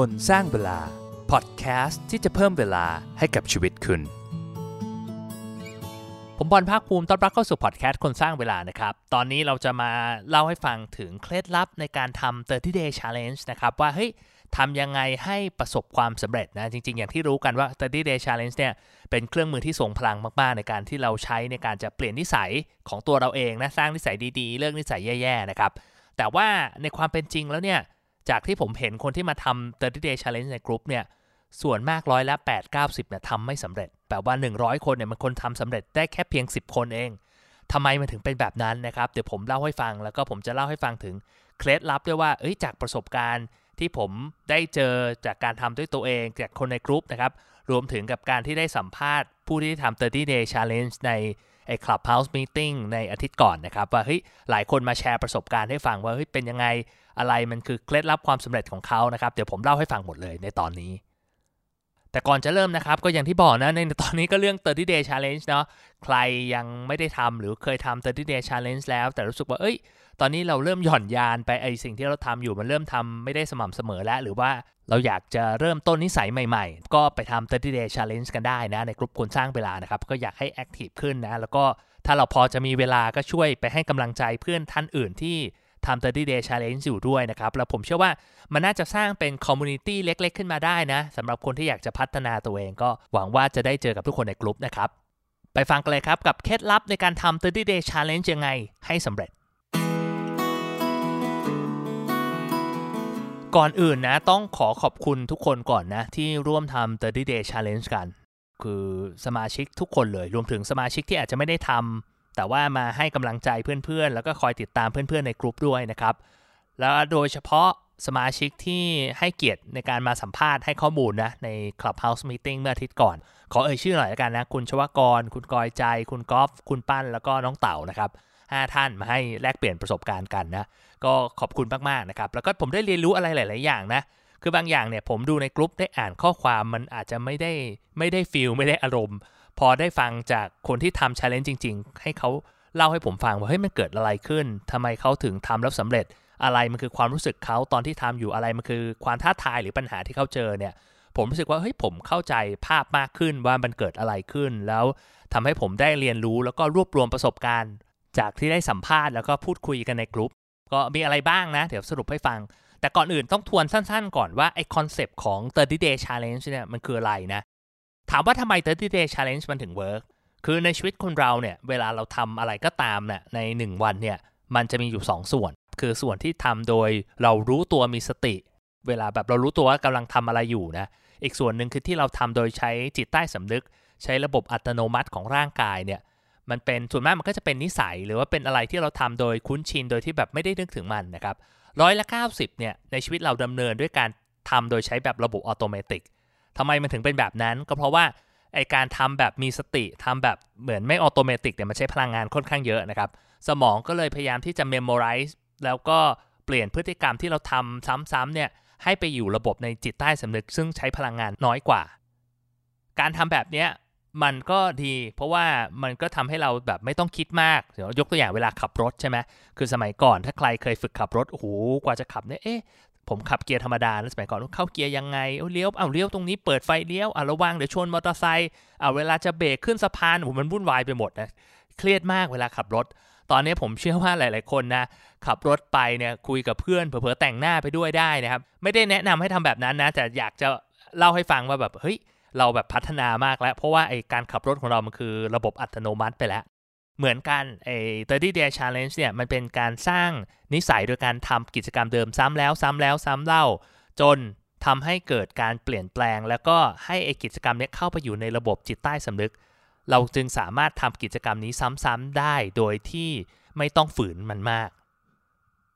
คนสร้างเวลา พอดแคสต์ที่จะเพิ่มเวลาให้กับชีวิตคุณ ผมบอลภาคภูมิต้อนรับเข้าสู่พอดแคสต์คนสร้างเวลานะครับ ตอนนี้เราจะมาเล่าให้ฟังถึงเคล็ดลับในการทำ30 day challenge นะครับว่าเฮ้ยทำยังไงให้ประสบความสำเร็จนะ จริง ๆ อย่างที่รู้กันว่า 30 day challenge เนี่ยเป็นเครื่องมือที่ทรงพลังมากๆ ในการที่เราใช้ในการจะเปลี่ยนนิสัยของตัวเราเองนะสร้างนิสัยดีๆ เลิกนิสัยแย่ๆนะครับแต่ว่าในความเป็นจริงแล้วเนี่ย จากที่ผมเห็นคนที่มาทำ30 day challenge ในกลุ่มเนี่ย ส่วนมากร้อยละ 8 90เนี่ยทำไม่สำเร็จ แปลว่า 100 คนเนี่ยมันคนทำสำเร็จได้แค่เพียง 10 คนเองทำไมมันถึงเป็นแบบนั้นนะครับ เดี๋ยวผมเล่าให้ฟัง แล้วก็ผมจะเล่าให้ฟังถึงเคล็ดลับด้วยว่า เอ้ย จากประสบการณ์ที่ผมได้เจอจากการทำด้วยตัวเอง จากคนในกลุ่มนะครับ รวมถึงกับการที่ได้สัมภาษณ์ผู้ที่ทำ30 day challenge ใน ไอ้ Clubhouse Meeting ในอาทิตย์ก่อนนะครับ ว่าเฮ้ยหลายคนมาแชร์ประสบการณ์ให้ฟังว่าเฮ้ยเป็นยังไงอะไรมันคือเคล็ดลับความสำเร็จของเขานะครับ เดี๋ยวผมเล่าให้ฟังหมดเลยในตอนนี้ แต่ก่อนจะเริ่มนะครับ ก็อย่างที่บอกนะในตอนนี้ก็เรื่อง 30 day challenge เนาะใครยังไม่ได้ทำหรือเคยทำ30 day challenge แล้ว แต่รู้สึกว่าเอ้ย ตอนนี้เราเริ่มหย่อนยานไปไอสิ่งที่เราทำอยู่มันเริ่มทำไม่ได้สม่ำเสมอแล้ว หรือว่าเราอยากจะเริ่มต้นนิสัยใหม่ๆ ก็ไปทำ30 day challenge กันได้นะ ในกลุ่มคนสร้างเวลานะครับ ก็อยากให้ active ขึ้นนะ แล้วก็ถ้าเราพอจะมีเวลาก็ช่วยไปให้กำลังใจเพื่อนท่านอื่นที่ทำ30 day challenge อยู่ด้วยนะครับ แล้วผมเชื่อว่ามันน่าจะสร้างเป็น community เล็ก ๆ ขึ้นมาได้นะสำหรับคนที่อยากจะพัฒนาตัวเอง ก็หวังว่าจะได้เจอกับทุกคนในกลุ่มนะครับ ไปฟังกันเลยครับกับเคล็ดลับในการทำ30 day challenge ยังไงให้สำเร็จ ก่อนอื่นนะ ต้องขอขอบคุณทุกคนก่อนนะ ที่ร่วมทำ30 day challenge กัน คือสมาชิกทุกคนเลย รวมถึงสมาชิกที่อาจจะไม่ได้ทำแต่ว่ามาให้กำลังใจเพื่อนๆ แล้วก็คอยติดตามเพื่อนๆ ในกลุ่มด้วยนะครับ แล้วโดยเฉพาะสมาชิกที่ให้เกียรติในการมาสัมภาษณ์ให้ข้อมูลนะ ใน Clubhouse Meeting เมื่ออาทิตย์ก่อน ขอเอ่ยชื่อหน่อยละกันนะ คุณชวกร คุณกอยใจ คุณกอล์ฟคุณปั้นแล้วก็น้องเต่านะครับห้าท่านมาให้แลกเปลี่ยนประสบการณ์กันนะ ก็ขอบคุณมากๆนะครับ แล้วก็ผมได้เรียนรู้อะไรหลาย ๆ อย่างนะ คือบางอย่างเนี่ยผมดูในกลุ่มได้อ่านข้อความมันอาจจะไม่ได้ไม่ได้ฟีลไม่ได้อารมณ์ พอได้ฟังจากคนที่ทำ challenge จริง ๆ ให้เขาเล่าให้ผมฟังว่าเฮ้ยมันเกิดอะไรขึ้นทำไมเขาถึงทำแล้วสำเร็จ อะไรมันคือความรู้สึกเขาตอนที่ทำอยู่อะไรมันคือความท้าทายหรือปัญหาที่เขาเจอเนี่ย ผมรู้สึกว่าเฮ้ยผมเข้าใจภาพมากขึ้นว่ามันเกิดอะไรขึ้น แล้วทำให้ผมได้เรียนรู้แล้วก็รวบรวมประสบการณ์ จากที่ได้สัมภาษณ์แล้วก็พูดคุยกันในกลุ่ม ก็มีอะไรบ้างนะ เดี๋ยวสรุปให้ฟัง แต่ก่อนอื่นต้องทวนสั้นๆ ก่อนว่าไอ concept ของ 30 day challenge เนี่ยมันคืออะไรนะ ถามว่าทำไม 30 day challenge มันถึง work คือในชีวิตคนเราเนี่ย เวลาเราทำอะไรก็ตามเนี่ยใน 1 วันเนี่ย มันจะมีอยู่ 2 ส่วน คือส่วนที่ทำโดยเรารู้ตัวมีสติ เวลาแบบเรารู้ตัวว่ากำลังทำอะไรอยู่นะ อีกส่วนหนึ่งคือที่เราทำโดยใช้จิตใต้สำนึก ใช้ระบบอัตโนมัติของร่างกายเนี่ย มันเป็นส่วนมากมันก็จะเป็นนิสัย หรือว่าเป็นอะไรที่เราทำโดยคุ้นชินโดยที่แบบไม่ได้นึกถึงมันนะครับร้อยละ 90เนี่ยในชีวิตเราดำเนินด้วยการทำโดยใช้แบบระบบอัตโนมัติทำไมมันถึงเป็นแบบนั้น ก็เพราะว่าไอการทำแบบมีสติทำแบบเหมือนไม่ออโตเมติเนี่ยมันใช้พลังงานค่อนข้างเยอะนะครับ สมองก็เลยพยายามที่จะ memorize แล้วก็เปลี่ยนพฤติกรรมที่เราทำซ้ำๆเนี่ยให้ไปอยู่ระบบในจิตใต้สำนึก ซึ่งใช้พลังงานน้อยกว่า การทำแบบเนี้ย มันก็ดีเพราะว่ามันก็ทำให้เราแบบไม่ต้องคิดมากเดี๋ยวยกตัวอย่างเวลาขับรถใช่ไหมคือสมัยก่อนถ้าใครเคยฝึกขับรถโอ้โหกว่าจะขับเนี่ยเอ๊ะผมขับเกียร์ธรรมดาแล้วสมัยก่อนเข้าเกียร์ยังไงเอาเลี้ยวเอาเลี้ยวตรงนี้เปิดไฟเลี้ยวอะระวังเดี๋ยวชนมอเตอร์ไซค์เอาเวลาจะเบรกขึ้นสะพานโอ้โหมันวุ่นวายไปหมดนะเครียดมากเวลาขับรถ ตอนนี้ผมเชื่อว่าหลาย ๆ คนนะขับรถไปเนี่ยคุยกับเพื่อนเผลอๆแต่งหน้าไปด้วยได้นะครับ ไม่ได้แนะนำให้ทำแบบนั้นนะแต่อยากจะเล่าให้ฟังว่าแบบเฮ้ย เราแบบพัฒนามากแล้ว เพราะว่าไอการขับรถของเรามันคือระบบอัตโนมัติไปแล้ว เหมือนกันไอ 30 day challenge เนี่ยมันเป็นการสร้างนิสัยโดยการทำกิจกรรมเดิมซ้ำแล้วซ้ำแล้วซ้ำเล่า จนทำให้เกิดการเปลี่ยนแปลง แล้วก็ให้ไอกิจกรรมนี้เข้าไปอยู่ในระบบจิตใต้สำนึก เราจึงสามารถทำกิจกรรมนี้ซ้ำๆได้โดยที่ไม่ต้องฝืนมันมาก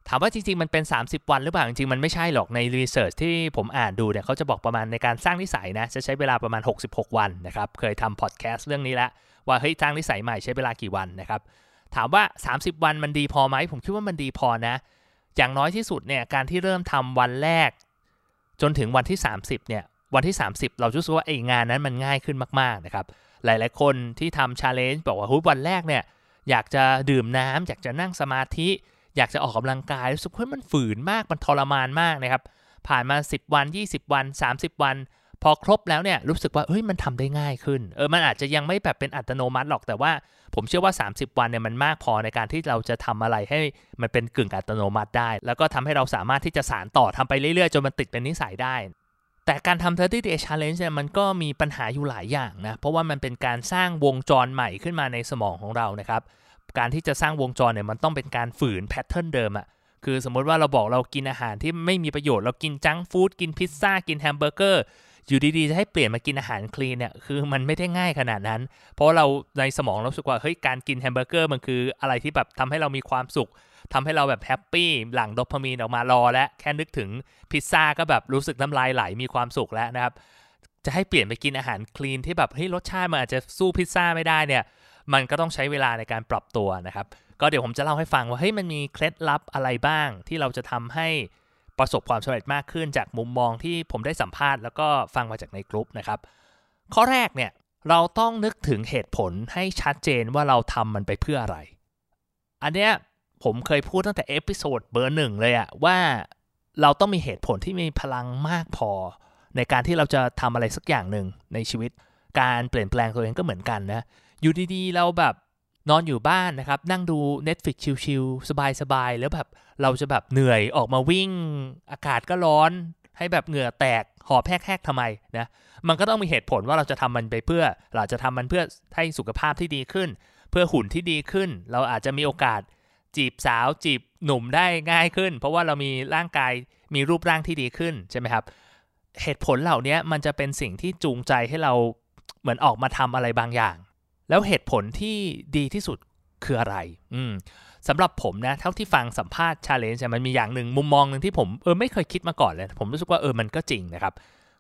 ถามว่าจริงๆ มันเป็น 30 วันหรือเปล่า จริงๆ มันไม่ใช่หรอกในรีเสิร์ชที่ผมอ่านดูเนี่ยเขาจะบอกประมาณในการสร้างนิสัยนะ จะใช้เวลาประมาณ 66 วันนะครับ เคยทำพอดแคสต์เรื่องนี้แล้ว ว่าเฮ้ยสร้างนิสัยใหม่ใช้เวลากี่วันนะครับ ถามว่า 30 วันมันดีพอไหม ผมคิดว่ามันดีพอนะ อย่างน้อยที่สุดเนี่ยการที่เริ่มทำวันแรก จนถึงวันที่ 30เนี่ยวันที่ 30 เรารู้สึกว่าไอ้งานนั้นมันง่ายขึ้นมากๆนะครับหลายๆคนที่ทำชาเลนจ์บอกว่าหุ้ยวันแรกเนี่ยอยากจะดื่มน้ำอยากจะนั่งสมาธิ อยากจะออกกำลังกายรู้สึกว่ามันฝืนมากมันทรมานมากนะครับ ผ่านมา 10 วัน 20 วัน 30 วัน พอครบแล้วเนี่ยรู้สึกว่าเฮ้ยมันทำได้ง่ายขึ้นเออมันอาจจะยังไม่แบบเป็นอัตโนมัติหรอกแต่ว่า ผมเชื่อว่า 30 วันเนี่ยมันมากพอในการที่เราจะทำอะไรให้มันเป็นกึ่งอัตโนมัติได้ แล้วก็ทำให้เราสามารถที่จะสานต่อทำไปเรื่อยๆจนมันติดเป็นนิสัยได้แต่การทำ30 day challenge เนี่ยมันก็มีปัญหาอยู่หลายอย่างนะ เพราะว่ามันเป็นการสร้างวงจรใหม่ขึ้นมาในสมองของเรานะครับ การที่จะสร้างวงจรเนี่ยมันต้องเป็นการฝืนแพทเทิร์นเดิมอะคือสมมติว่าเราบอกเรากินอาหารที่ไม่มีประโยชน์เรากิน junk food กินพิซซ่ากินแฮมเบอร์เกอร์อยู่ดีๆ จะให้เปลี่ยนมากินอาหารคลีนเนี่ยคือมันไม่ได้ง่ายขนาดนั้น เพราะเราในสมองเราสึกว่าเฮ้ยการกินแฮมเบอร์เกอร์มันคืออะไรที่แบบทำให้เรามีความสุขทำให้เราแบบ happy หลั่งโดพามีนออกมารอละแค่นึกถึงพิซซ่าก็แบบรู้สึกน้ำลายไหลมีความสุขแล้วนะครับจะให้เปลี่ยนไปกินอาหารคลีนที่แบบเฮ้ยรสชาติมันอาจจะสู้พิซซ่าไม่ได้เนี่ย มันก็ต้องใช้เวลาในการปรับตัวนะครับ ก็เดี๋ยวผมจะเล่าให้ฟังว่าเฮ้ยมันมีเคล็ดลับอะไรบ้าง ที่เราจะทำให้ประสบความสำเร็จมากขึ้นจากมุมมองที่ผมได้สัมภาษณ์แล้วก็ฟังมาจากในกลุ่มนะครับ ข้อแรกเนี่ยเราต้องนึกถึงเหตุผลให้ชัดเจนว่าเราทำมันไปเพื่ออะไร อันเนี้ยผมเคยพูดตั้งแต่ episode เบอร์หนึ่งเลยอะว่าเราต้องมีเหตุผลที่มีพลังมากพอ ในการที่เราจะทำอะไรสักอย่างหนึ่งในชีวิต การเปลี่ยนแปลงตัวเองก็เหมือนกันนะ อยู่ดีๆ เราแบบนอนอยู่บ้านนะครับ นั่งดู Netflix ชิลๆสบายๆ แล้วแบบเราจะแบบเหนื่อยออกมาวิ่ง อากาศก็ร้อน ให้แบบเหงื่อแตกหอบแหกๆทำไมนะ มันก็ต้องมีเหตุผลว่าเราจะทำมันไปเพื่อ เราจะทำมันเพื่อให้สุขภาพที่ดีขึ้น เพื่อหุ่นที่ดีขึ้น เราอาจจะมีโอกาสจีบสาวจีบหนุ่มได้ง่ายขึ้น เพราะว่าเรามีร่างกายมีรูปร่างที่ดีขึ้นใช่ไหมครับ เหตุผลเหล่านี้มันจะเป็นสิ่งที่จูงใจให้เรา เหมือนออกมาทำอะไรบางอย่าง แล้วเหตุผลที่ดีที่สุดคืออะไร อืมสำหรับผมนะ เท่าที่ฟังสัมภาษณ์ challenge มันมีอย่างหนึ่งมุมมองหนึ่งที่ผมเออไม่เคยคิดมาก่อนเลย ผมรู้สึกว่าเออมันก็จริงนะครับ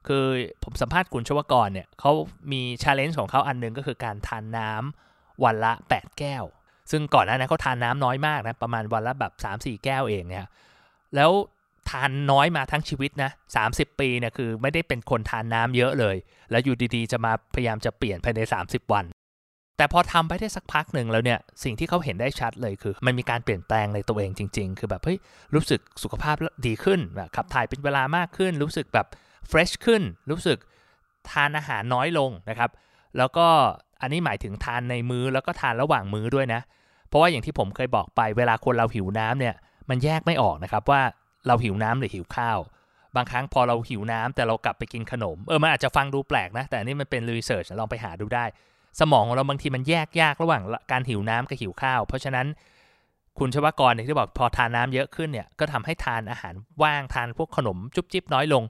คือผมสัมภาษณ์คุณชวกรเนี่ยเขามี challenge ของเขาอันนึงก็คือการทานน้ำวันละ 8 แก้ว ซึ่งก่อนหน้านั้นเขาทานน้ำน้อยมากนะประมาณวันละแบบ 3-4 แก้วเองเนี่ยแล้ว ทานน้อยมาทั้งชีวิตนะ30 ปีเนี่ยคือไม่ได้เป็นคนทานน้ำเยอะเลย แล้วอยู่ดีๆ จะมาพยายามจะเปลี่ยนภายใน 30 วัน แต่พอทำไปได้สักพักหนึ่งแล้วเนี่ยสิ่งที่เขาเห็นได้ชัดเลยคือ มันมีการเปลี่ยนแปลงในตัวเองจริง ๆ คือแบบเฮ้ยรู้สึกสุขภาพดีขึ้นขับถ่ายเป็นเวลามากขึ้น รู้สึกแบบเฟรชขึ้น รู้สึกทานอาหารน้อยลงนะครับ แล้วก็อันนี้หมายถึงทานในมื้อแล้วก็ทานระหว่างมื้อด้วยนะ เพราะว่าอย่างที่ผมเคยบอกไปเวลาคนเราหิวน้ำเนี่ยมันแยกไม่ออกนะครับว่า เราหิวน้ำหรือหิวข้าว บางครั้งพอเราหิวน้ำแต่เรากลับไปกินขนม เออมันอาจจะฟังดูแปลกนะ แต่นี่มันเป็น research ลองไปหาดูได้ สมองของเราบางทีมันแยกยากระหว่างการหิวน้ำกับหิวข้าว เพราะฉะนั้นคุณชวกรที่บอกพอทานน้ำเยอะขึ้นเนี่ยก็ทำให้ทานอาหารว่างทานพวกขนมจุ๊บจิ๊บน้อยลง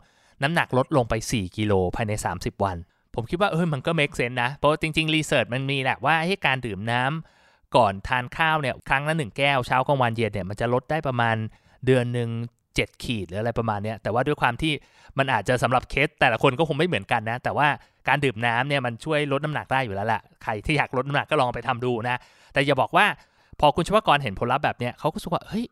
น้ำหนักลดลงไป 4 กิโลภายใน 30 วัน ผมคิดว่าเออมันก็ make sense นะเพราะจริงๆ research มันมีแหละว่าให้การดื่มน้ำก่อนทานข้าวเนี่ยครั้งละหนึ่งแก้วเช้ากลางวันเย็นเนี่ยมันจะลดได้ประมาณเดือนหนึ่ง 7 ขีดหรืออะไรประมาณนี้แต่ว่าด้วยความที่มันอาจจะสำหรับเคสแต่ละคนก็คงไม่เหมือนกันนะ แต่ว่าการดื่มน้ำเนี่ยมันช่วยลดน้ำหนักได้อยู่แล้วแหละใครที่อยากลดน้ำหนักก็ลองไปทำดูนะ แต่อยากบอกว่าพอคุณชวกรเห็นผลลัพธ์แบบเนี้ยเขาก็รู้ว่าเฮ้ย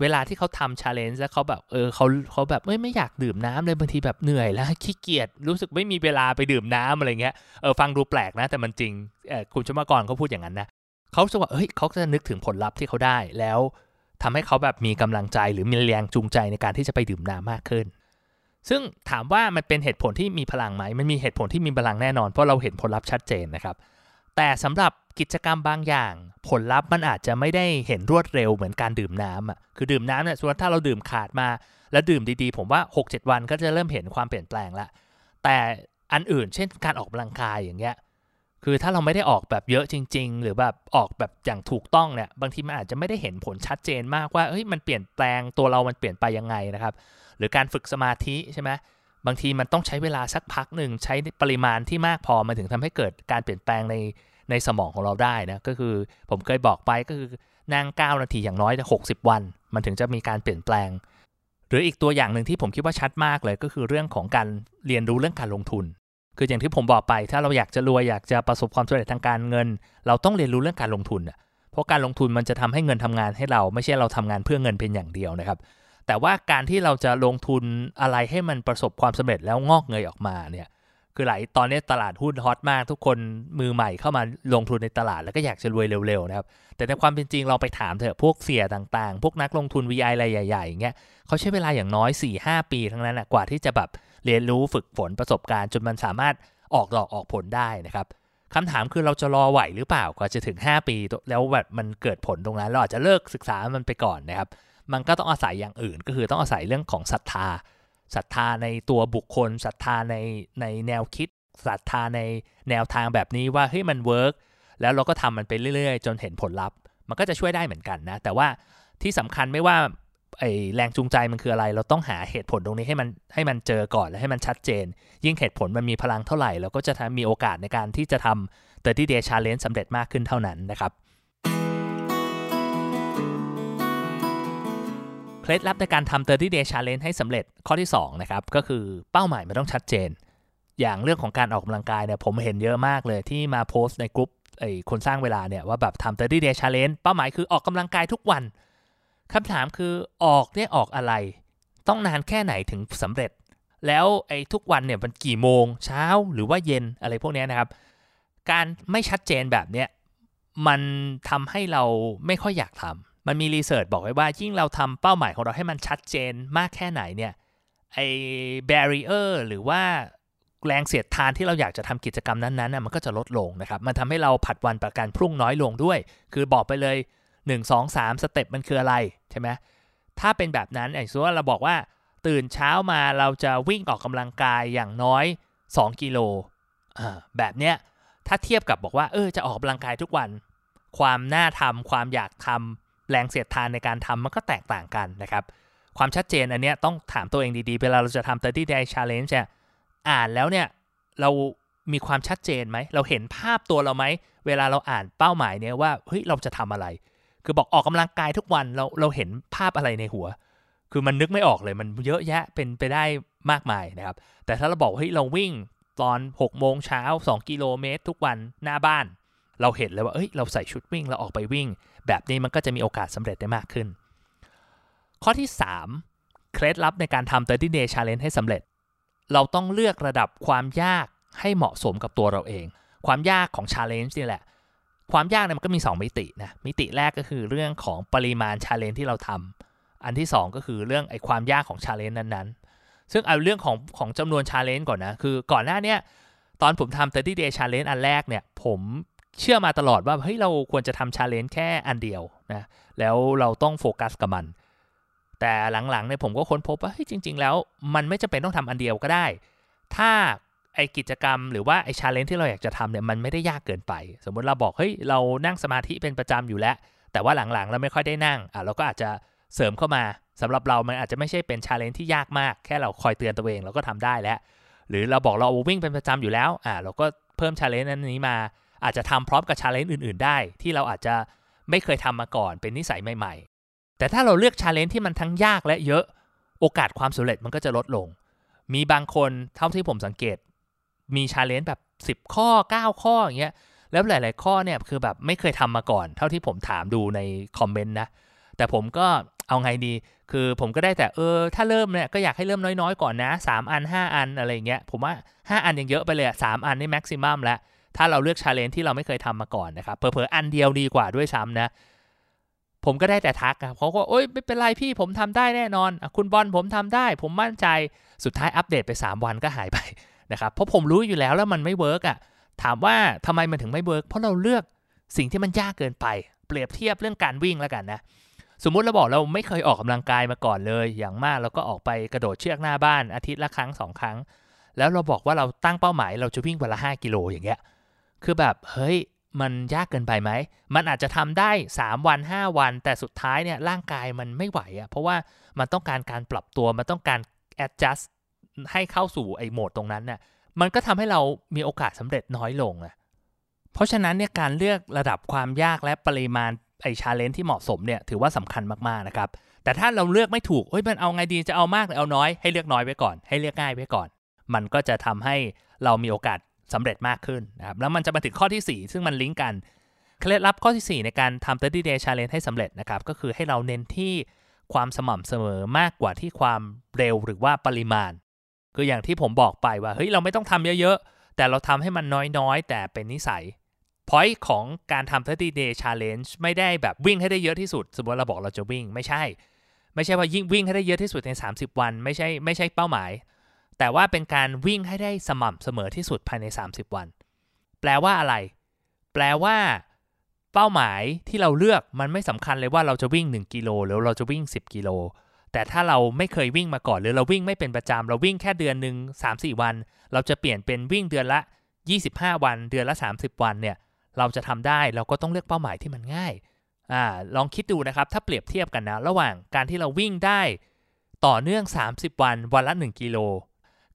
เวลาที่เขาทำ challenge แล้วเขาแบบเออเขาเขาแบบไม่ไม่อยากดื่มน้ำเลยบางทีแบบเหนื่อยแล้วขี้เกียจรู้สึกไม่มีเวลาไปดื่มน้ำอะไรเงี้ยเออฟังดูแปลกนะแต่มันจริงเออคุณชวกรเขาพูดอย่างนั้นนะเขาสึกว่าเฮ้ยเขาจะนึกถึงผลลัพธ์ที่เขาได้แล้ว ทำให้เขาแบบมีกำลังใจหรือมีแรงจูงใจในการที่จะไปดื่มน้ำมากขึ้น ซึ่งถามว่ามันเป็นเหตุผลที่มีพลังไหม มันมีเหตุผลที่มีพลังแน่นอน เพราะเราเห็นผลลัพธ์ชัดเจนนะครับ แต่สำหรับกิจกรรมบางอย่าง ผลลัพธ์มันอาจจะไม่ได้เห็นรวดเร็วเหมือนการดื่มน้ำอะ คือดื่มน้ำเนี่ยส่วนถ้าเราดื่มขาดมา แล้วดื่มดีๆ ผมว่า 6-7 วันก็จะเริ่มเห็นความเปลี่ยนแปลงละ แต่อันอื่น เช่น การออกกำลังกายอย่างเงี้ย คือถ้าเราไม่ได้ออกแบบเยอะจริง ๆ หรือแบบออกแบบอย่างถูกต้องเนี่ยบางทีมันอาจจะไม่ได้เห็นผลชัดเจนมากว่าเฮ้ยมันเปลี่ยนแปลงตัวเรามันเปลี่ยนไปยังไงนะครับ หรือการฝึกสมาธิใช่ไหมบางทีมันต้องใช้เวลาสักพักหนึ่งใช้ปริมาณที่มากพอมาถึงทำให้เกิดการเปลี่ยนแปลงในในสมองของเราได้นะก็คือผมเคยบอกไปก็คือนั่ง 9 นาทีอย่างน้อยหกสิบวัน มันถึงจะมีการเปลี่ยนแปลง หรืออีกตัวอย่างหนึ่งที่ผมคิดว่าชัดมากเลยก็คือเรื่องของการเรียนรู้เรื่องการลงทุน คืออย่างที่ผมบอกไป ถ้าเราอยากจะรวยอยากจะประสบความสำเร็จทางการเงิน เราต้องเรียนรู้เรื่องการลงทุนเพราะการลงทุนมันจะทำให้เงินทำงานให้เราไม่ใช่เราทำงานเพื่อเงินเพียงอย่างเดียวนะครับ แต่ว่าการที่เราจะลงทุนอะไรให้มันประสบความสำเร็จแล้วงอกเงยออกมาเนี่ยคือหลายตอนนี้ตลาดหุ้นฮอตมาก ทุกคนมือใหม่เข้ามาลงทุนในตลาดแล้วก็อยากจะรวยเร็วๆนะครับแต่ในความเป็นจริงเราไปถามเถอะพวกเสียต่างๆ พวกนักลงทุน VI อะไรใหญ่ๆอย่างเงี้ยเขาใช้เวลาอย่างน้อย 4-5 ปีทั้งนั้นนะกว่าที่จะแบบ เรียนรู้ฝึกฝนประสบการณ์ จนมันสามารถออกดอกออกผลได้นะครับคำถามคือเราจะรอไหวหรือเปล่ากว่าจะถึง 5 ปี แล้วแบบมันเกิดผลตรงนั้น เราอาจจะเลิกศึกษามันไปก่อนนะครับ มันก็ต้องอาศัยอย่างอื่น ก็คือต้องอาศัยเรื่องของศรัทธาศรัทธาในตัวบุคคลศรัทธาในในแนวคิดศรัทธาในแนวทางแบบนี้ว่าเฮ้ยมันเวิร์กแล้วเราก็ทำมันไปเรื่อยๆ จนเห็นผลลัพธ์ มันก็จะช่วยได้เหมือนกันนะ แต่ว่าที่สำคัญไม่ว่า ไอแรงจูงใจมันคืออะไร เราต้องหาเหตุผลตรงนี้ให้มันให้มันเจอก่อนและให้มันชัดเจน ยิ่งเหตุผลมันมีพลังเท่าไหร่เราก็จะมีโอกาสในการที่จะทำ30 day challenge สำเร็จมากขึ้นเท่านั้นนะครับเคล็ดลับในการทำ30 day challenge ให้สำเร็จข้อที่2นะครับก็คือเป้าหมายมันต้องชัดเจน อย่างเรื่องของการออกกำลังกายเนี่ยผมเห็นเยอะมากเลยที่มาโพสต์ในกลุ่มไอ้คนสร้างเวลาเนี่ยว่าแบบทำ30 day challenge เป้าหมายคือออกกำลังกายทุกวัน คำถามคือออกเนี่ยออกอะไร ต้องนานแค่ไหนถึงสำเร็จ แล้วไอ้ทุกวันเนี่ยมันกี่โมงเช้าหรือว่าเย็นอะไรพวกนี้นะครับ การไม่ชัดเจนแบบเนี้ยมันทำให้เราไม่ค่อยอยากทำมันมีรีเสิร์ชบอกไว้ว่า ยิ่งเราทำเป้าหมายของเราให้มันชัดเจนมากแค่ไหนเนี่ยไอ้ barrier หรือว่าแรงเสียดทานที่เราอยากจะทำกิจกรรมนั้นๆน่ะมันก็จะลดลงนะครับ มันทำให้เราผัดวันประกันพรุ่งน้อยลงด้วย คือบอกไปเลย 1 2 3 step มันคืออะไรใช่ไหมถ้าเป็นแบบนั้นไอ้ส่วนเราบอกว่าตื่นเช้ามาเราจะวิ่งออกกำลังกายอย่างน้อย 2 กิโลแบบเนี้ยถ้าเทียบกับบอกว่าเออจะออกกำลังกายทุกวัน ความน่าทำความอยากทำแรงเสียดทานในการทำมันก็แตกต่างกันนะครับ ความชัดเจนอันเนี้ยต้องถามตัวเองดีๆ เวลาเราจะทำ30 day challenge เนี่ยอ่านแล้วเนี่ยเรามีความชัดเจนไหม เราเห็นภาพตัวเราไหม เวลาเราอ่านเป้าหมายเนี่ยว่าเฮ้ยเราจะทำอะไร คือบอกออกกำลังกายทุกวันเราเราเห็นภาพอะไรในหัว คือมันนึกไม่ออกเลยมันเยอะแยะเป็นไปได้มากมายนะครับ แต่ถ้าเราบอกเฮ้ยเราวิ่งตอน6โมงเช้า2กิโลเมตรทุกวันหน้าบ้าน เราเห็นเลยว่าเอ้ยเราใส่ชุดวิ่งเราออกไปวิ่ง แบบนี้มันก็จะมีโอกาสสำเร็จได้มากขึ้น ข้อที่ 3 เคล็ดลับในการทำ30 day challenge ให้สำเร็จ เราต้องเลือกระดับความยากให้เหมาะสมกับตัวเราเอง ความยากของ challenge นี่แหละ ความยากเนี่ยมันก็มี 2 มิตินะมิติแรกก็คือเรื่องของปริมาณ challenge ที่เราทำอันที่ 2 ก็คือเรื่องไอ้ความยากของ challenge นั้นๆ ซึ่งเอาเรื่องของของจำนวน challenge ก่อนนะ คือก่อนหน้านี้ตอนผมทำ30 day challenge อันแรกเนี่ย ผมเชื่อมาตลอดว่าเฮ้ยเราควรจะทำ challenge แค่อันเดียวนะแล้วเราต้องโฟกัสกับมัน แต่หลังๆเนี่ยผมก็ค้นพบว่าเฮ้ยจริง ๆ แล้ว มันไม่จำเป็นต้องทำอันเดียวก็ได้ ถ้า ไอกิจกรรมหรือว่าไอ challenge ที่เราอยากจะทำเนี่ยมันไม่ได้ยากเกินไป สมมติเราบอกเฮ้ยเรานั่งสมาธิเป็นประจำอยู่แล้ว แต่ว่าหลังๆเราไม่ค่อยได้นั่งอะเราก็อาจจะเสริมเข้ามาสำหรับเรามันอาจจะไม่ใช่เป็น challenge ที่ยากมาก แค่เราคอยเตือนตัวเองเราก็ทำได้แล้วหรือเราบอกเราวิ่งเป็นประจำอยู่แล้วอะเราก็เพิ่ม challenge นั้นนี้มา อาจจะทำพร้อมกับ challenge อื่น ๆ ได้ ที่เราอาจจะไม่เคยทำมาก่อนเป็นนิสัยใหม่ ๆ แต่ถ้าเราเลือก challenge ที่มันทั้งยากและเยอะโอกาสความสำเร็จมันก็จะลดลง มีบางคนเท่าที่ผมสังเกต มี challenge แบบ 10 ข้อ 9 ข้ออย่างเงี้ยแล้วหลาย ๆ ข้อเนี่ยคือแบบไม่เคยทำมาก่อน เท่าที่ผมถามดูในคอมเมนต์นะแต่ผมก็เอาไงดี คือผมก็ได้แต่เออ ถ้าเริ่มเนี่ยก็อยากให้เริ่มน้อย ๆ ก่อนนะ 3 อัน 5 อันอะไรเงี้ยผมว่า 5 อันยังเยอะไปเลยสามอันนี่ maximum แล้วถ้าเราเลือก challenge ที่เราไม่เคยทำมาก่อนนะครับเผลอๆอันเดียวดีกว่าด้วยซ้ำนะผมก็ได้แต่ทักครับเขาก็โอ๊ยไม่เป็นไรพี่ผมทำได้แน่นอน คุณบอลผมทำได้ ผมมั่นใจสุดท้ายอัปเดตไป 3 วันก็หายไป นะครับเพราะผมรู้อยู่แล้วแล้วมันไม่ work อะถามว่าทำไมมันถึงไม่ work เพราะเราเลือกสิ่งที่มันยากเกินไป เปรียบเทียบเรื่องการวิ่งแล้วกันนะสมมุติเราบอกเราไม่เคยออกกำลังกายมาก่อนเลย อย่างมากเราก็ออกไปกระโดดเชือกหน้าบ้านอาทิตย์ละครั้งสองครั้ง แล้วเราบอกว่าเราตั้งเป้าหมาย เราจะวิ่งวันละ 5 กิโลอย่างเงี้ยคือแบบเฮ้ยมันยากเกินไปไหม มันอาจจะทำได้ 3 วัน 5 วัน แต่สุดท้ายเนี่ยร่างกายมันไม่ไหวอะ่ะเพราะว่ามันต้องการการปรับตัว มันต้องการ adjust ให้เข้าสู่ไอ้โหมดตรงนั้นน่ะมันก็ทำให้เรามีโอกาสสำเร็จน้อยลงอะเพราะฉะนั้นเนี่ยการเลือกระดับความยากและปริมาณไอ้ชาเลนจ์ที่เหมาะสมเนี่ยถือว่าสำคัญมากๆนะครับ แต่ถ้าเราเลือกไม่ถูกเฮ้ยมันเอาไงดีจะเอามากหรือเอาน้อยให้เลือกน้อยไว้ก่อน ให้เลือกง่ายไว้ก่อน มันก็จะทำให้เรามีโอกาสสำเร็จมากขึ้นนะครับแล้วมันจะมาถึงข้อที่ 4 ซึ่งมันลิงก์กันเคล็ดลับข้อที่ 4 ในการทำ30 day challenge ให้สำเร็จนะครับ ก็คือให้เราเน้นที่ความสม่ำเสมอมากกว่าที่ความเร็วหรือว่าปริมาณ คืออย่างที่ผมบอกไปว่าเฮ้ยเราไม่ต้องทำเยอะๆ แต่เราทำให้มันน้อยๆ แต่เป็นนิสัย point ของการทำ30 day challenge ไม่ได้แบบวิ่งให้ได้เยอะที่สุด สมมติเราบอกเราจะวิ่งไม่ใช่ ไม่ใช่ว่ายิ่งวิ่งให้ได้เยอะที่สุดใน 30 วัน ไม่ใช่ไม่ใช่เป้าหมาย แต่ว่าเป็นการวิ่งให้ได้สม่ำเสมอที่สุดภายใน 30 วัน แปลว่าอะไร แปลว่าเป้าหมายที่เราเลือกมันไม่สำคัญเลยว่าเราจะวิ่ง 1 กิโลหรือเราจะวิ่ง 10 กิโล แต่ถ้าเราไม่เคยวิ่งมาก่อนหรือเราวิ่งไม่เป็นประจำเราวิ่งแค่เดือนหนึ่ง3-4 วัน เราจะเปลี่ยนเป็นวิ่งเดือนละ 25 วัน เดือนละ 30 วันเนี่ยเราจะทำได้เราก็ต้องเลือกเป้าหมายที่มันง่ายอ่าลองคิดดูนะครับถ้าเปรียบเทียบกันนะระหว่างการที่เราวิ่งได้ต่อเนื่อง 30 วัน วันละ 1 กิโล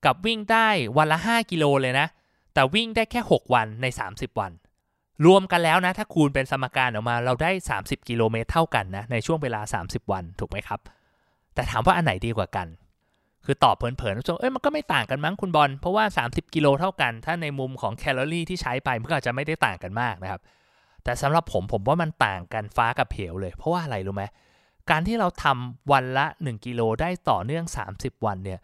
กับวิ่งได้วันละ 5 กิโลเลยนะ แต่วิ่งได้แค่ 6 วันใน 30 วัน รวมกันแล้วนะ ถ้าคูณเป็นสมการออกมาเราได้ 30 กิโลเมตรเท่ากันนะ ในช่วงเวลา 30 วัน ถูกไหมครับ แต่ถามว่าอันไหนดีกว่ากัน คือตอบเผินๆว่าเอ้ยมันก็ไม่ต่างกันมั้งคุณบอลเพราะว่า 30 กิโลเท่ากัน ถ้าในมุมของแคลอรี่ที่ใช้ไปมันก็อาจจะไม่ได้ต่างกันมากนะครับ แต่สำหรับผมผมว่ามันต่างกันฟ้ากับเหวเลย เพราะว่าอะไรรู้ไหมการที่เราทำวันละ 1 กิโลได้ต่อเนื่อง 30 วันเนี่ย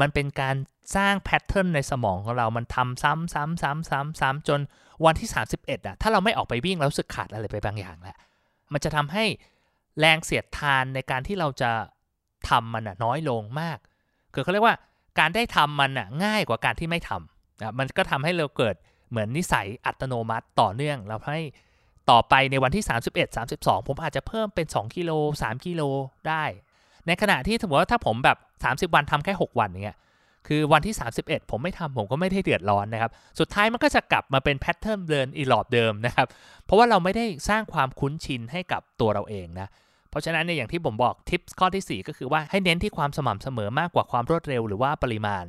มันเป็นการสร้างแพทเทิร์นในสมองของเรา มันทำซ้ำซ้ำซ้ำซ้ำซ้ำจนวันที่ 31อะ ถ้าเราไม่ออกไปวิ่งแล้วสึกขาดอะไรไปบางอย่างแล้ว มันจะทำให้แรงเสียดทานในการที่เราจะ ทำมันน้อยลงมาก คือเขาเรียกว่าการได้ทำมันอะง่ายกว่าการที่ไม่ทำนะมันก็ทำให้เราเกิดเหมือนนิสัยอัตโนมัติต่อเนื่องเราให้ต่อไปในวันที่ 31 32 ผมอาจจะเพิ่มเป็น 2 กิโล 3 กิโลได้ ในขณะที่สมมติว่าถ้าผมแบบ 30 วันทำแค่ 6 วันเงี้ยคือวันที่ 31 ผมไม่ทำผมก็ไม่ได้เดือดร้อนนะครับ สุดท้ายมันก็จะกลับมาเป็นแพทเทิร์นเดินอีหลอบเดิมนะครับ เพราะว่าเราไม่ได้สร้างความคุ้นชินให้กับตัวเราเองนะ เพราะฉะนั้นเนี่ยอย่างที่ผมบอกทิปข้อที่ 4 ก็คือว่าให้เน้นที่ความสม่ำเสมอมากกว่าความรวดเร็วหรือว่าปริมาณ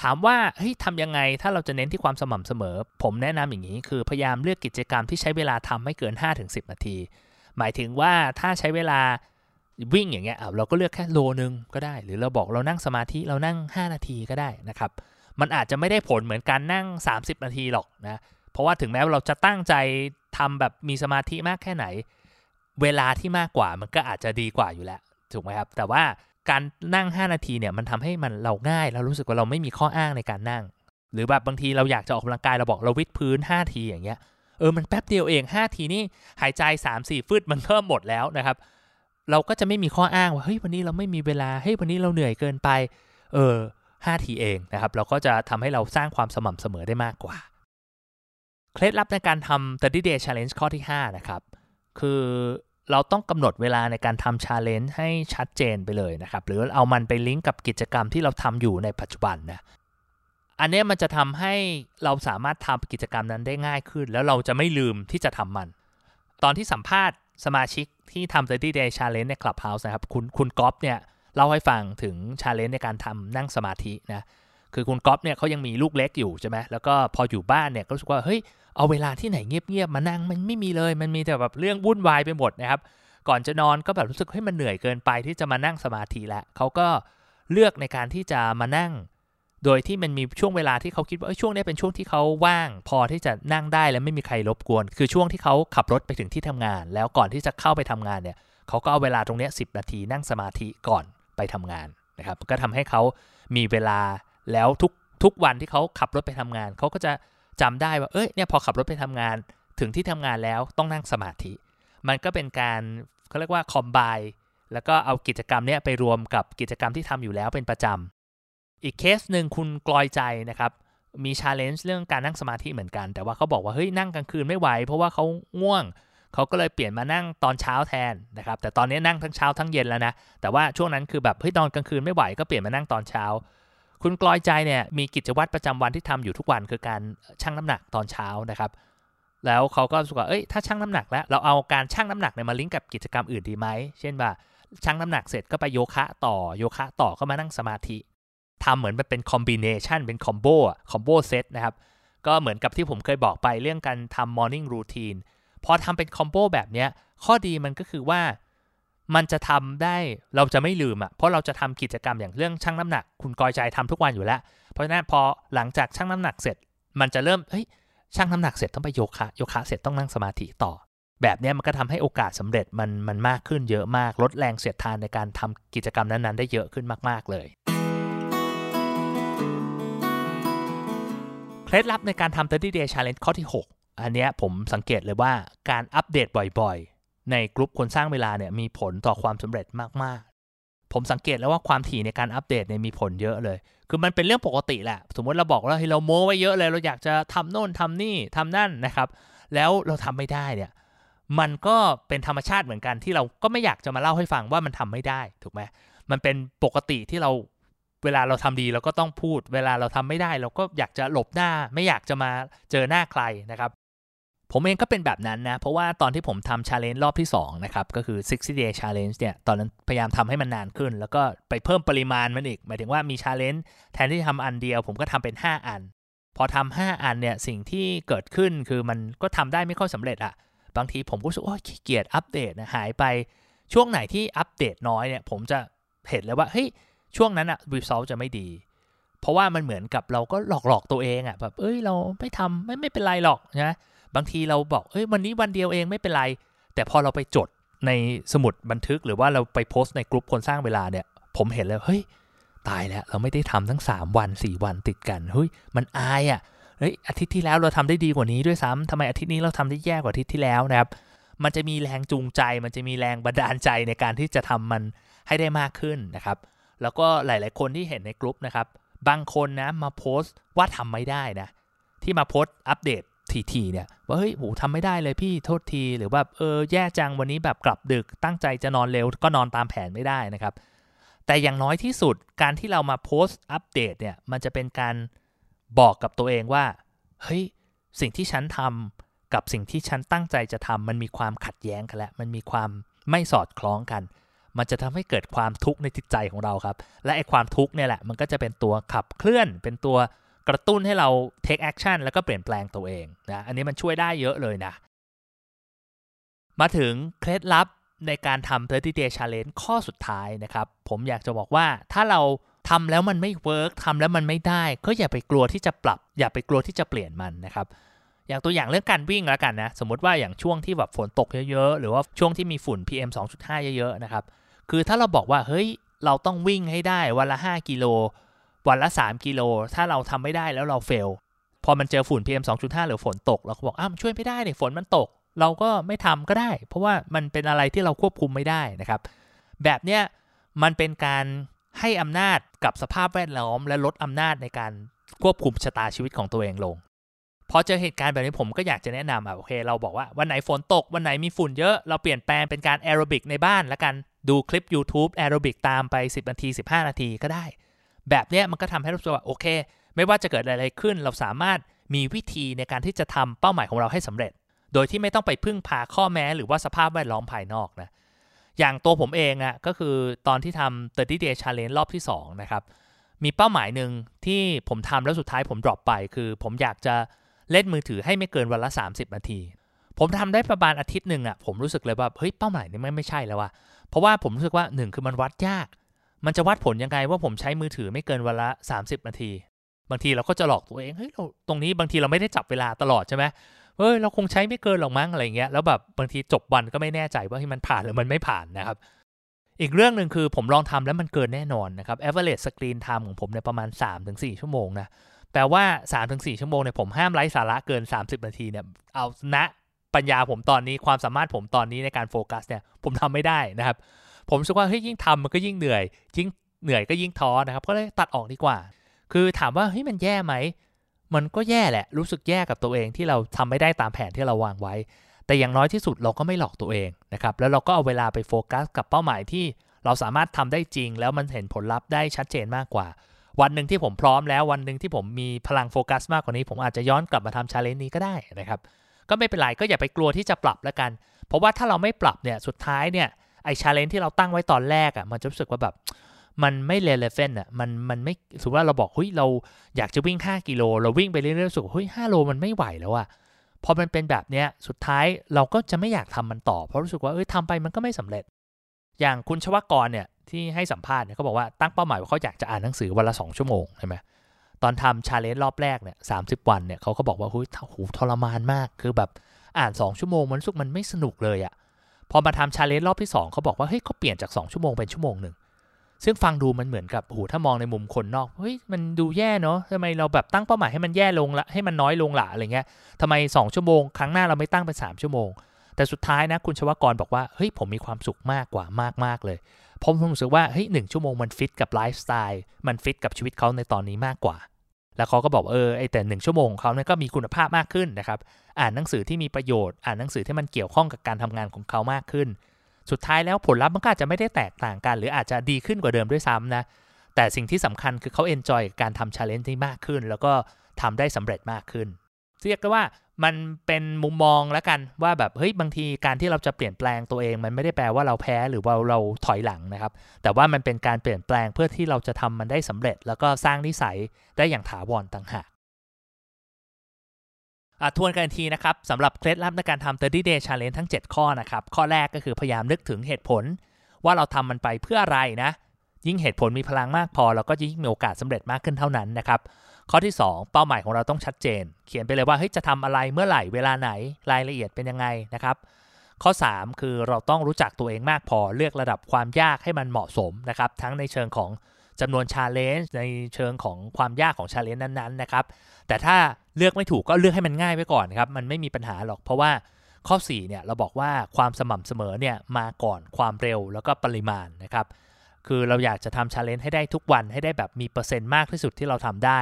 ถามว่าเฮ้ยทำยังไงถ้าเราจะเน้นที่ความสม่ำเสมอ ผมแนะนำอย่างนี้ คือพยายามเลือกกิจกรรมที่ใช้เวลาทำไม่เกิน 5-10 นาที หมายถึงว่าถ้าใช้เวลาวิ่งอย่างเงี้ยเราก็เลือกแค่โลนึงก็ได้ หรือเราบอกเรานั่งสมาธิเรานั่ง 5 นาทีก็ได้นะครับมันอาจจะไม่ได้ผลเหมือนการนั่ง 30 นาทีหรอกนะเพราะว่าถึงแม้ว่าเราจะตั้งใจทำแบบมีสมาธิมากแค่ไหน เวลาที่มากกว่ามันก็อาจจะดีกว่าอยู่แล้วถูกไหมครับ แต่ว่าการนั่ง 5 นาทีเนี่ยมันทำให้มันเราง่ายเรารู้สึกว่าเราไม่มีข้ออ้างในการนั่ง หรือแบบบางทีเราอยากจะออกกำลังกายเราบอกเราวิดพื้น 5 ทีอย่างเงี้ยเออมันแป๊บเดียวเอง 5 ทีนี่หายใจ 3-4 ฟืดมันเพิ่มหมดแล้วนะครับ เราก็จะไม่มีข้ออ้างว่าเฮ้ยวันนี้เราไม่มีเวลาเฮ้ยวันนี้เราเหนื่อยเกินไปเออ5ทีเองนะครับเราก็จะทำให้เราสร้างความสม่ำเสมอได้มากกว่า เคล็ดลับในการทำ 30 day challenge ข้อที่ 5 นะครับ คือเราต้องกำหนดเวลาในการทำชาเลนจ์ให้ชัดเจนไปเลยนะครับ หรือเอามันไปลิงก์กับกิจกรรมที่เราทำอยู่ในปัจจุบันนะอันนี้มันจะทำให้เราสามารถทำกิจกรรมนั้นได้ง่ายขึ้น แล้วเราจะไม่ลืมที่จะทำมัน ตอนที่สัมภาษณ์สมาชิกที่ทำ 30 day challenge ใน Clubhouse นะครับ คุณคุณก๊อฟเนี่ยเล่าให้ฟังถึง challenge ในการทำนั่งสมาธินะคือคุณก๊อฟเนี่ยเขายังมีลูกเล็กอยู่ใช่ไหมแล้วก็พออยู่บ้านเนี่ยก็รู้สึกว่าเฮ้ย เอาเวลาที่ไหนเงียบๆมานั่งมันไม่มีเลย มันมีแต่แบบเรื่องวุ่นวายไปหมดนะครับ ก่อนจะนอนก็แบบรู้สึกให้มันเหนื่อยเกินไปที่จะมานั่งสมาธิแล้วเขาก็เลือกในการที่จะมานั่ง โดยที่มันมีช่วงเวลาที่เขาคิดว่าช่วงนี้เป็นช่วงที่เขาว่าง พอที่จะนั่งได้และไม่มีใครรบกวน คือช่วงที่เขาขับรถไปถึงที่ทำงาน แล้วก่อนที่จะเข้าไปทำงานเนี่ยเขาก็เอาเวลาตรงนี้10 นาทีนั่งสมาธิก่อนไปทำงานนะครับ ก็ทำให้เขามีเวลาแล้วทุกทุกวันที่เขาขับรถไปทำงาน เขาก็จะ จำได้ว่าเอ้ยเนี่ยพอขับรถไปทำงานถึงที่ทำงานแล้วต้องนั่งสมาธิ มันก็เป็นการเขาเรียกว่า combine แล้วก็เอากิจกรรมเนี้ยไปรวมกับกิจกรรมที่ทำอยู่แล้วเป็นประจำอีกเคสหนึ่งคุณกลอยใจนะครับมี challenge เรื่องการนั่งสมาธิเหมือนกัน แต่ว่าเขาบอกว่าเฮ้ยนั่งกลางคืนไม่ไหว เพราะว่าเขาง่วง เขาก็เลยเปลี่ยนมานั่งตอนเช้าแทนนะครับแต่ตอนนี้นั่งทั้งเช้าทั้งเย็นแล้วนะแต่ว่าช่วงนั้นคือแบบเฮ้ยตอนกลางคืนไม่ไหวก็เปลี่ยนมานั่งตอนเช้า คุณกลอยใจเนี่ยมีกิจวัตรประจำวันที่ทำอยู่ทุกวันคือการชั่งน้ำหนักตอนเช้านะครับ แล้วเขาก็รู้สึกว่าเอ้ยถ้าชั่งน้ำหนักแล้วเราเอาการชั่งน้ำหนักเนี่ยมาลิงก์กับกิจกรรมอื่นดีไหมเช่นว่าชั่งน้ำหนักเสร็จก็ไปโยคะต่อโยคะต่อก็มานั่งสมาธิทำเหมือนเป็น combination เป็น combo combo set นะครับก็เหมือนกับที่ผมเคยบอกไปเรื่องการทำ morning routine พอทำเป็น combo แบบนี้ข้อดีมันก็คือว่า มันจะทำได้เราจะไม่ลืมอะ่ะเพราะเราจะทำกิจกรรมอย่างเรื่องชั่งน้ำหนัก คุณกอยใจทำทุกวันอยู่แล้ว เพราะฉะนั้นพอหลังจากชั่งน้ำหนักเสร็จ มันจะเริ่มเฮ้ยชั่งน้ำหนักเสร็จต้องไปโยคะโยคะเสร็จต้องนั่งสมาธิต่อ แบบนี้มันก็ทำให้โอกาสสาเร็จมันมันมากขึ้นเยอะมาก ลดแรงเสียดทานในการทำกิจกรรมนั้นๆ ได้เยอะขึ้นมากๆเลยเคล็ดลับในการทำ30 day challenge ข้อที่ 6 อันเนี้ยผมสังเกตเลยว่าการอัปเดตบ่อยๆ ในกลุ่มคนสร้างเวลาเนี่ยมีผลต่อความสำเร็จมากๆ ผมสังเกตแล้วว่าความถี่ในการอัปเดตเนี่ยมีผลเยอะเลย คือมันเป็นเรื่องปกติแหละ สมมติเราบอกว่าให้เราโม้ไว้เยอะเลย เราอยากจะทำโน่นทำนี่ทำนั่นนะครับ แล้วเราทำไม่ได้เนี่ยมันก็เป็นธรรมชาติเหมือนกันที่เราก็ไม่อยากจะมาเล่าให้ฟังว่ามันทำไม่ได้ถูกไหมมันเป็นปกติที่เราเวลาเราทำดีเราก็ต้องพูด เวลาเราทำไม่ได้ เราก็อยากจะหลบหน้า ไม่อยากจะมาเจอหน้าใครนะครับ ผมเองก็เป็นแบบนั้นนะ เพราะว่าตอนที่ผมทำชาเลนจ์รอบที่2นะครับ ก็คือ 60 day challenge เนี่ย ตอนนั้นพยายามทำให้มันนานขึ้น แล้วก็ไปเพิ่มปริมาณมันอีก หมายถึงว่ามีชาเลนจ์แทนที่จะทำอันเดียว ผมก็ทำเป็น 5 อัน พอทำ5อันเนี่ย สิ่งที่เกิดขึ้นคือมันก็ทำได้ไม่ค่อยสำเร็จอะบางทีผมก็รู้สึกว่าขี้เกียจอัปเดตนะหายไปช่วงไหนที่อัปเดตน้อยเนี่ย ผมจะเห็นเลยว่าเฮ้ยช่วงนั้นอะ result จะไม่ดี เพราะว่ามันเหมือนกับเราก็หลอกหลอกตัวเองอะแบบเอ้ยเราไม่ทำไม่ไม่เป็นไรหรอกนะ บางทีเราบอกเอ้ยวันนี้วันเดียวเองไม่เป็นไร แต่พอเราไปจดในสมุดบันทึกหรือว่าเราไปโพสต์ในกลุ่มคนสร้างเวลาเนี่ย ผมเห็นเลยเฮ้ยตายแล้ว เราไม่ได้ทำทั้ง 3 วัน 4 วันติดกันเฮ้ยมันอายอะ่ะเฮ้ยอาทิตย์ที่แล้วเราทำได้ดีกว่านี้ด้วยซ้ำทำไมอาทิตย์นี้เราทำได้แย่กว่าอาทิตย์ที่แล้วนะครับ มันจะมีแรงจูงใจ มันจะมีแรงบันดาลใจในการที่จะทำมันให้ได้มากขึ้นนะครับ แล้วก็หลาย ๆ คนที่เห็นในกลุ่มนะครับ บางคนนะมาโพสต์ว่าทำไม่ได้นะ ที่มาโพสต์อัปเดต ทีเนี่ยว่าเฮ้ยโหทำไม่ได้เลยพี่โทษทีหรือว่าเออแย่จังวันนี้แบบกลับดึกตั้งใจจะนอนเร็วก็นอนตามแผนไม่ได้นะครับ แต่อย่างน้อยที่สุดการที่เรามาโพสต์อัปเดตเนี่ยมันจะเป็นการบอกกับตัวเองว่าเฮ้ยสิ่งที่ฉันทำกับสิ่งที่ฉันตั้งใจจะทำมันมีความขัดแย้งกันแล้วมันมีความไม่สอดคล้องกัน มันจะทำให้เกิดความทุกข์ในจิตใจของเราครับ และไอ้ความทุกข์เนี่ยแหละมันก็จะเป็นตัวขับเคลื่อนเป็นตัว กระตุ้นให้เรา take action แล้วก็เปลี่ยนแปลงตัวเองนะอันนี้มันช่วยได้เยอะเลยนะ มาถึงเคล็ดลับในการทำ30 day challenge ข้อสุดท้ายนะครับ ผมอยากจะบอกว่าถ้าเราทำแล้วมันไม่เวิร์กทำแล้วมันไม่ได้ ก็อย่าไปกลัวที่จะปรับ อย่าไปกลัวที่จะเปลี่ยนมันนะครับอย่างตัวอย่างเรื่องการวิ่งแล้วกันนะ สมมติว่าอย่างช่วงที่แบบฝนตกเยอะๆ หรือว่าช่วงที่มีฝุ่น PM 2.5 เยอะๆนะครับ คือถ้าเราบอกว่าเฮ้ยเราต้องวิ่งให้ได้วันละ 5 กิโล วันละ 3 กิโล ถ้าเราทำไม่ได้แล้วเราเฟล พอมันเจอฝุ่น PM 2.5 หรือฝนตก เราก็บอกอ้าวช่วยไม่ได้เนี่ยฝนมันตก เราก็ไม่ทำก็ได้ เพราะว่ามันเป็นอะไรที่เราควบคุมไม่ได้นะครับ แบบเนี้ยมันเป็นการให้อำนาจกับสภาพแวดล้อม และลดอำนาจในการควบคุมชะตาชีวิตของตัวเองลง พอเจอเหตุการณ์แบบนี้ผมก็อยากจะแนะนำอะโอเค เราบอกว่าวันไหนฝนตก วันไหนมีฝุ่นเยอะ เราเปลี่ยนแปลงเป็นการแอโรบิกในบ้าน แล้วกันดูคลิป YouTube แอโรบิกตามไป 10 นาที 15 นาทีก็ได้ แบบนี้มันก็ทำให้รู้สึกว่าโอเค ไม่ว่าจะเกิดอะไรขึ้น เราสามารถมีวิธีในการที่จะทำเป้าหมายของเราให้สำเร็จ โดยที่ไม่ต้องไปพึ่งพาข้อแม้หรือว่าสภาพแวดล้อมภายนอกนะอย่างตัวผมเองอะ่ะก็คือตอนที่ทำ30 day challenge รอบที่2นะครับมีเป้าหมายหนึ่งที่ผมทำแล้วสุดท้ายผม drop ไป คือผมอยากจะเล่นมือถือให้ไม่เกินวันละ 30 นาที ผมทำได้ประมาณอาทิตย์หนึ่งอะ่ะผมรู้สึกเลยว่าเฮ้ยเป้าหมายนี้ไม่ไม่ใช่แล้วว่ะเพราะว่าผมรู้สึกว่า 1 คือมันวัดยาก มันจะวัดผลยังไงว่าผมใช้มือถือไม่เกินวันละ 30 นาที บางทีเราก็จะหลอกตัวเองเฮ้ยเราตรงนี้บางทีเราไม่ได้จับเวลาตลอดใช่ไหมเฮ้ยเราคงใช้ไม่เกินหรอกมั้งอะไรเงี้ยแล้วแบบบางทีจบวันก็ไม่แน่ใจว่าที่มันผ่านหรือมันไม่ผ่านนะครับ อีกเรื่องหนึ่งคือผมลองทำแล้วมันเกินแน่นอนนะครับ average screen time ของผมเนี่ยประมาณ 3-4 ชั่วโมงนะแปลว่า 3-4 ชั่วโมงเนี่ยผมห้ามไร้สาระเกิน 30 นาทีเนี่ยเอาณปัญญาผมตอนนี้ความสามารถผมตอนนี้ในการโฟกัสเนี่ยผมทำไม่ได้นะครับ ผมรู้สึกว่าเฮ้ยยิ่งทำมันก็ยิ่งเหนื่อย ยิ่งเหนื่อยก็ยิ่งท้อนะครับ ก็เลยตัดออกดีกว่า คือถามว่าเฮ้ยมันแย่ไหม มันก็แย่แหละ รู้สึกแย่กับตัวเองที่เราทำไม่ได้ตามแผนที่เราวางไว้ แต่อย่างน้อยที่สุดเราก็ไม่หลอกตัวเองนะครับ แล้วเราก็เอาเวลาไปโฟกัสกับเป้าหมายที่เราสามารถทำได้จริง แล้วมันเห็นผลลัพธ์ได้ชัดเจนมากกว่า วันหนึ่งที่ผมพร้อมแล้ววันหนึ่งที่ผมมีพลังโฟกัสมากกว่านี้ ผมอาจจะย้อนกลับมาทำ challenge นี้ก็ได้นะครับ ก็ไม่เป็นไรก็อย่าไปกลัวที่จะปรับแล้วกัน เพราะว่าถ้าเราไม่ปรับเนี่ยสุดท้ายเนี่ย ไอ challenge ที่เราตั้งไว้ตอนแรกอะ่ะมันจะรู้สึกว่าแบบมันไม่ relevant อะมันมันไม่สมมติว่าเราบอกเฮ้ยเราอยากจะวิ่ง 5 กิโล เราวิ่งไปเรื่อยๆรู้สึกเฮ้ย5โลมันไม่ไหวแล้วอะพอมันเป็นแบบเนี้ยสุดท้ายเราก็จะไม่อยากทำมันต่อ เพราะรู้สึกว่าเอ้ยทำไปมันก็ไม่สำเร็จ อย่างคุณชวกรเนี่ยที่ให้สัมภาษณ์เนี่ยเขาบอกว่าตั้งเป้าหมายว่าเขาอยากจะอ่านหนังสือวันละ 2 ชั่วโมงใช่ไหมตอนทำ challenge รอบแรกเนี่ยสามสิบวันเนี่ยเขาก็บอกว่าเฮ้ยโหทรมานมากคือแบบอ่าน 2 ชั่วโมงมันรู้สึกมันไม่สนุกเลยอะ่ะ พอมาทำ challenge รอบที่ 2เขาบอกว่าเฮ้ยเขาเปลี่ยนจาก 2 ชั่วโมงเป็นชั่วโมงหนึ่งซึ่งฟังดูมันเหมือนกับโอ้ถ้ามองในมุมคนนอกเฮ้ยมันดูแย่เนาะทำไมเราแบบตั้งเป้าหมายให้มันแย่ลงละให้มันน้อยลงละอะไรเงี้ยทำไม 2 ชั่วโมงครั้งหน้าเราไม่ตั้งเป็น 3 ชั่วโมง แต่สุดท้ายนะคุณชวกรบอกว่าเฮ้ยผมมีความสุขมากกว่ามากมากเลยผมรู้สึกว่าเฮ้ยหนึ่งชั่วโมงมันฟิตกับไลฟ์สไตล์มันฟิตกับชีวิตเขาในตอนนี้มากกว่า แล้วเขาก็บอกเออไอแต่หนึ่งชั่วโมงของเขาเนี่ยก็มีคุณภาพมากขึ้นนะครับ อ่านหนังสือที่มีประโยชน์อ่านหนังสือที่มันเกี่ยวข้องกับการทำงานของเขามากขึ้น สุดท้ายแล้วผลลัพธ์มันก็อาจจะไม่ได้แตกต่างกัน หรืออาจจะดีขึ้นกว่าเดิมด้วยซ้ำนะแต่สิ่งที่สำคัญคือเขา enjoy กับการทำ challenge ที่มากขึ้น แล้วก็ทำได้สำเร็จมากขึ้น เรียกได้ว่ามันเป็นมุมมองแล้วกันว่าแบบเฮ้ยบางทีการที่เราจะเปลี่ยนแปลงตัวเอง มันไม่ได้แปลว่าเราแพ้หรือว่าเราถอยหลังนะครับ แต่ว่ามันเป็นการเปลี่ยนแปลงเพื่อที่เราจะทำมันได้สำเร็จ แล้วก็สร้างนิสัยได้อย่างถาวรต่างหากทวนกันทีนะครับสำหรับเคล็ดลับในการทำ30 day challenge ทั้ง 7 ข้อนะครับ ข้อแรกก็คือพยายามนึกถึงเหตุผล ว่าเราทำมันไปเพื่ออะไรนะ ยิ่งเหตุผลมีพลังมากพอ เราก็ยิ่งมีโอกาสสำเร็จมากขึ้นเท่านั้นนะครับ ข้อที่ 2 เป้าหมายของเราต้องชัดเจน เขียนไปเลยว่าเฮ้ยจะทำอะไรเมื่อไหร่เวลาไหนรายละเอียดเป็นยังไงนะครับข้อ 3 คือเราต้องรู้จักตัวเองมากพอเลือกระดับความยากให้มันเหมาะสมนะครับทั้งในเชิงของจำนวน challenge ในเชิงของความยากของ challenge นั้นๆนะครับแต่ถ้าเลือกไม่ถูกก็เลือกให้มันง่ายไว้ก่อนครับมันไม่มีปัญหาหรอกเพราะว่าข้อ4เนี่ยเราบอกว่าความสม่ำเสมอเนี่ยมาก่อนความเร็วแล้วก็ปริมาณนะครับคือเราอยากจะทำ challenge ให้ได้ทุกวันให้ได้แบบมีเปอร์เซ็นต์มากที่สุดที่เราทำได้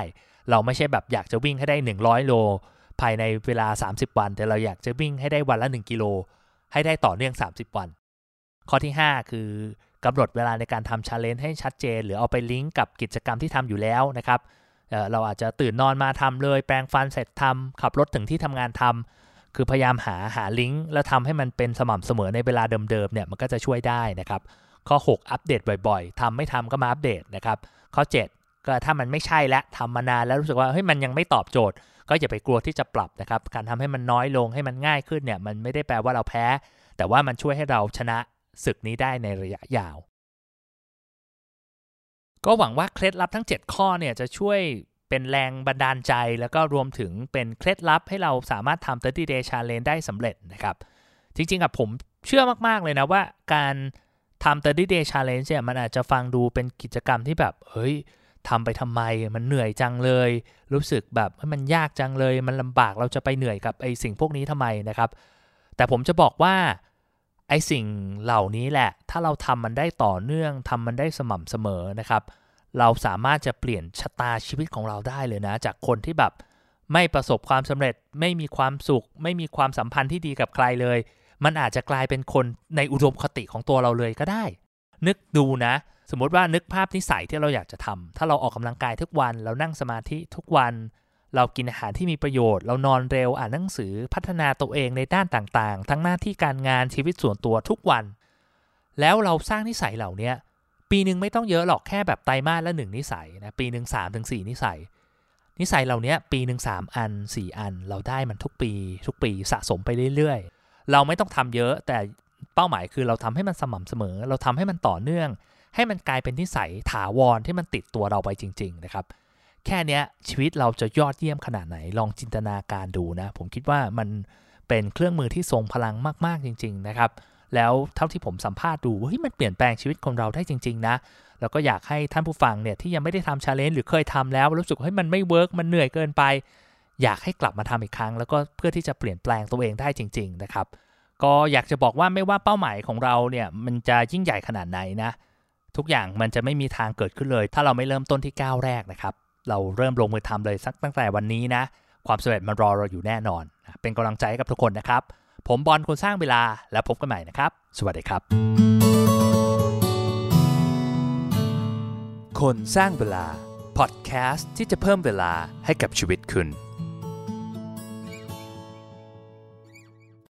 เราไม่ใช่แบบอยากจะวิ่งให้ได้ 100 โล ภายในเวลา 30 วัน แต่เราอยากจะวิ่งให้ได้วันละ 1 กิโล ให้ได้ต่อเนื่อง 30 วัน ข้อที่ 5 คือกำหนดเวลาในการทำ challenge ให้ชัดเจน หรือเอาไปลิงก์กับกิจกรรมที่ทำอยู่แล้วนะครับเราอาจจะตื่นนอนมาทำเลย แปรงฟันเสร็จทำขับรถถึงที่ทำงานทำคือพยายามหาหาลิงก์แล้วทำให้มันเป็นสม่ำเสมอในเวลาเดิมๆเนี่ยมันก็จะช่วยได้นะครับข้อ 6 อัปเดตบ่อยๆทำไม่ทำก็มาอัปเดตนะครับ ข้อ 7 ก็ถ้ามันไม่ใช่แล้วทำมานานแล้วรู้สึกว่าเฮ้ยมันยังไม่ตอบโจทย์ ก็อย่าไปกลัวที่จะปรับนะครับ การทำให้มันน้อยลงให้มันง่ายขึ้นเนี่ย มันไม่ได้แปลว่าเราแพ้ แต่ว่ามันช่วยให้เราชนะศึกนี้ได้ในระยะยาว ก็หวังว่าเคล็ดลับทั้ง 7 ข้อเนี่ยจะช่วยเป็นแรงบันดาลใจ แล้วก็รวมถึงเป็นเคล็ดลับให้เราสามารถทำ30 day challenge ได้สำเร็จนะครับ จริงๆกับผมเชื่อมากๆเลยนะว่าการทำ30 day challenge เนี่ยมันอาจจะฟังดูเป็นกิจกรรมที่แบบเฮ้ย ทำไปทำไมมันเหนื่อยจังเลย รู้สึกแบบมันยากจังเลย มันลำบากเราจะไปเหนื่อยกับไอสิ่งพวกนี้ทำไมนะครับ แต่ผมจะบอกว่าไอสิ่งเหล่านี้แหละ ถ้าเราทำมันได้ต่อเนื่องทำมันได้สม่ำเสมอนะครับ เราสามารถจะเปลี่ยนชะตาชีวิตของเราได้เลยนะ จากคนที่แบบไม่ประสบความสำเร็จ ไม่มีความสุข ไม่มีความสัมพันธ์ที่ดีกับใครเลย มันอาจจะกลายเป็นคนในอุดมคติของตัวเราเลยก็ได้ นึกดูนะ สมมติว่านึกภาพนิสัยที่เราอยากจะทำถ้าเราออกกำลังกายทุกวัน เรานั่งสมาธิทุกวัน เรากินอาหารที่มีประโยชน์ เรานอนเร็วอ่านหนังสือพัฒนาตัวเองในด้านต่างๆ ทั้งหน้าที่การงานชีวิตส่วนตัวทุกวัน แล้วเราสร้างนิสัยเหล่านี้ปีหนึ่งไม่ต้องเยอะหรอกแค่แบบไตรมาสละหนึ่งนิสัยนะปีหนึ่งสามถึงสี่นิสัย นิสัยเหล่านี้ปีหนึ่งสามอันสี่อัน เราได้มันทุกปี ทุกปีสะสมไปเรื่อยๆ เราไม่ต้องทำเยอะแต่เป้าหมายคือเราทำให้มันสม่ำเสมอ เราทำให้มันต่อเนื่อง ให้มันกลายเป็นนิสัยถาวรที่มันติดตัวเราไปจริง ๆ นะครับ แค่นี้ชีวิตเราจะยอดเยี่ยมขนาดไหนลองจินตนาการดูนะ ผมคิดว่ามันเป็นเครื่องมือที่ทรงพลังมาก ๆ จริง ๆ นะครับ แล้วเท่าที่ผมสัมภาษณ์ดูเฮ้ยมันเปลี่ยนแปลงชีวิตของเราได้จริง ๆ นะแล้วก็อยากให้ท่านผู้ฟังเนี่ยที่ยังไม่ได้ทำ challenge หรือเคยทำแล้ว รู้สึกเฮ้ยมันไม่ work มันเหนื่อยเกินไป อยากให้กลับมาทำอีกครั้ง แล้วก็เพื่อที่จะเปลี่ยนแปลงตัวเองได้จริง ๆ นะครับ ก็อยากจะบอกว่าไม่ว่าเป้าหมายของเราเนี่ยมันจะยิ่งใหญ่ขนาดไหนนะ ทุกอย่างมันจะไม่มีทางเกิดขึ้นเลย ถ้าเราไม่เริ่มต้นที่ก้าวแรกนะครับ เราเริ่มลงมือทำเลยสักตั้งแต่วันนี้นะ ความสำเร็จมันรอเราอยู่แน่นอน เป็นกำลังใจให้กับทุกคนนะครับ ผมบอลคนสร้างเวลาแล้วพบกันใหม่นะครับ สวัสดีครับ คนสร้างเวลาพอดแคสต์ที่จะเพิ่มเวลาให้กับชีวิตคุณ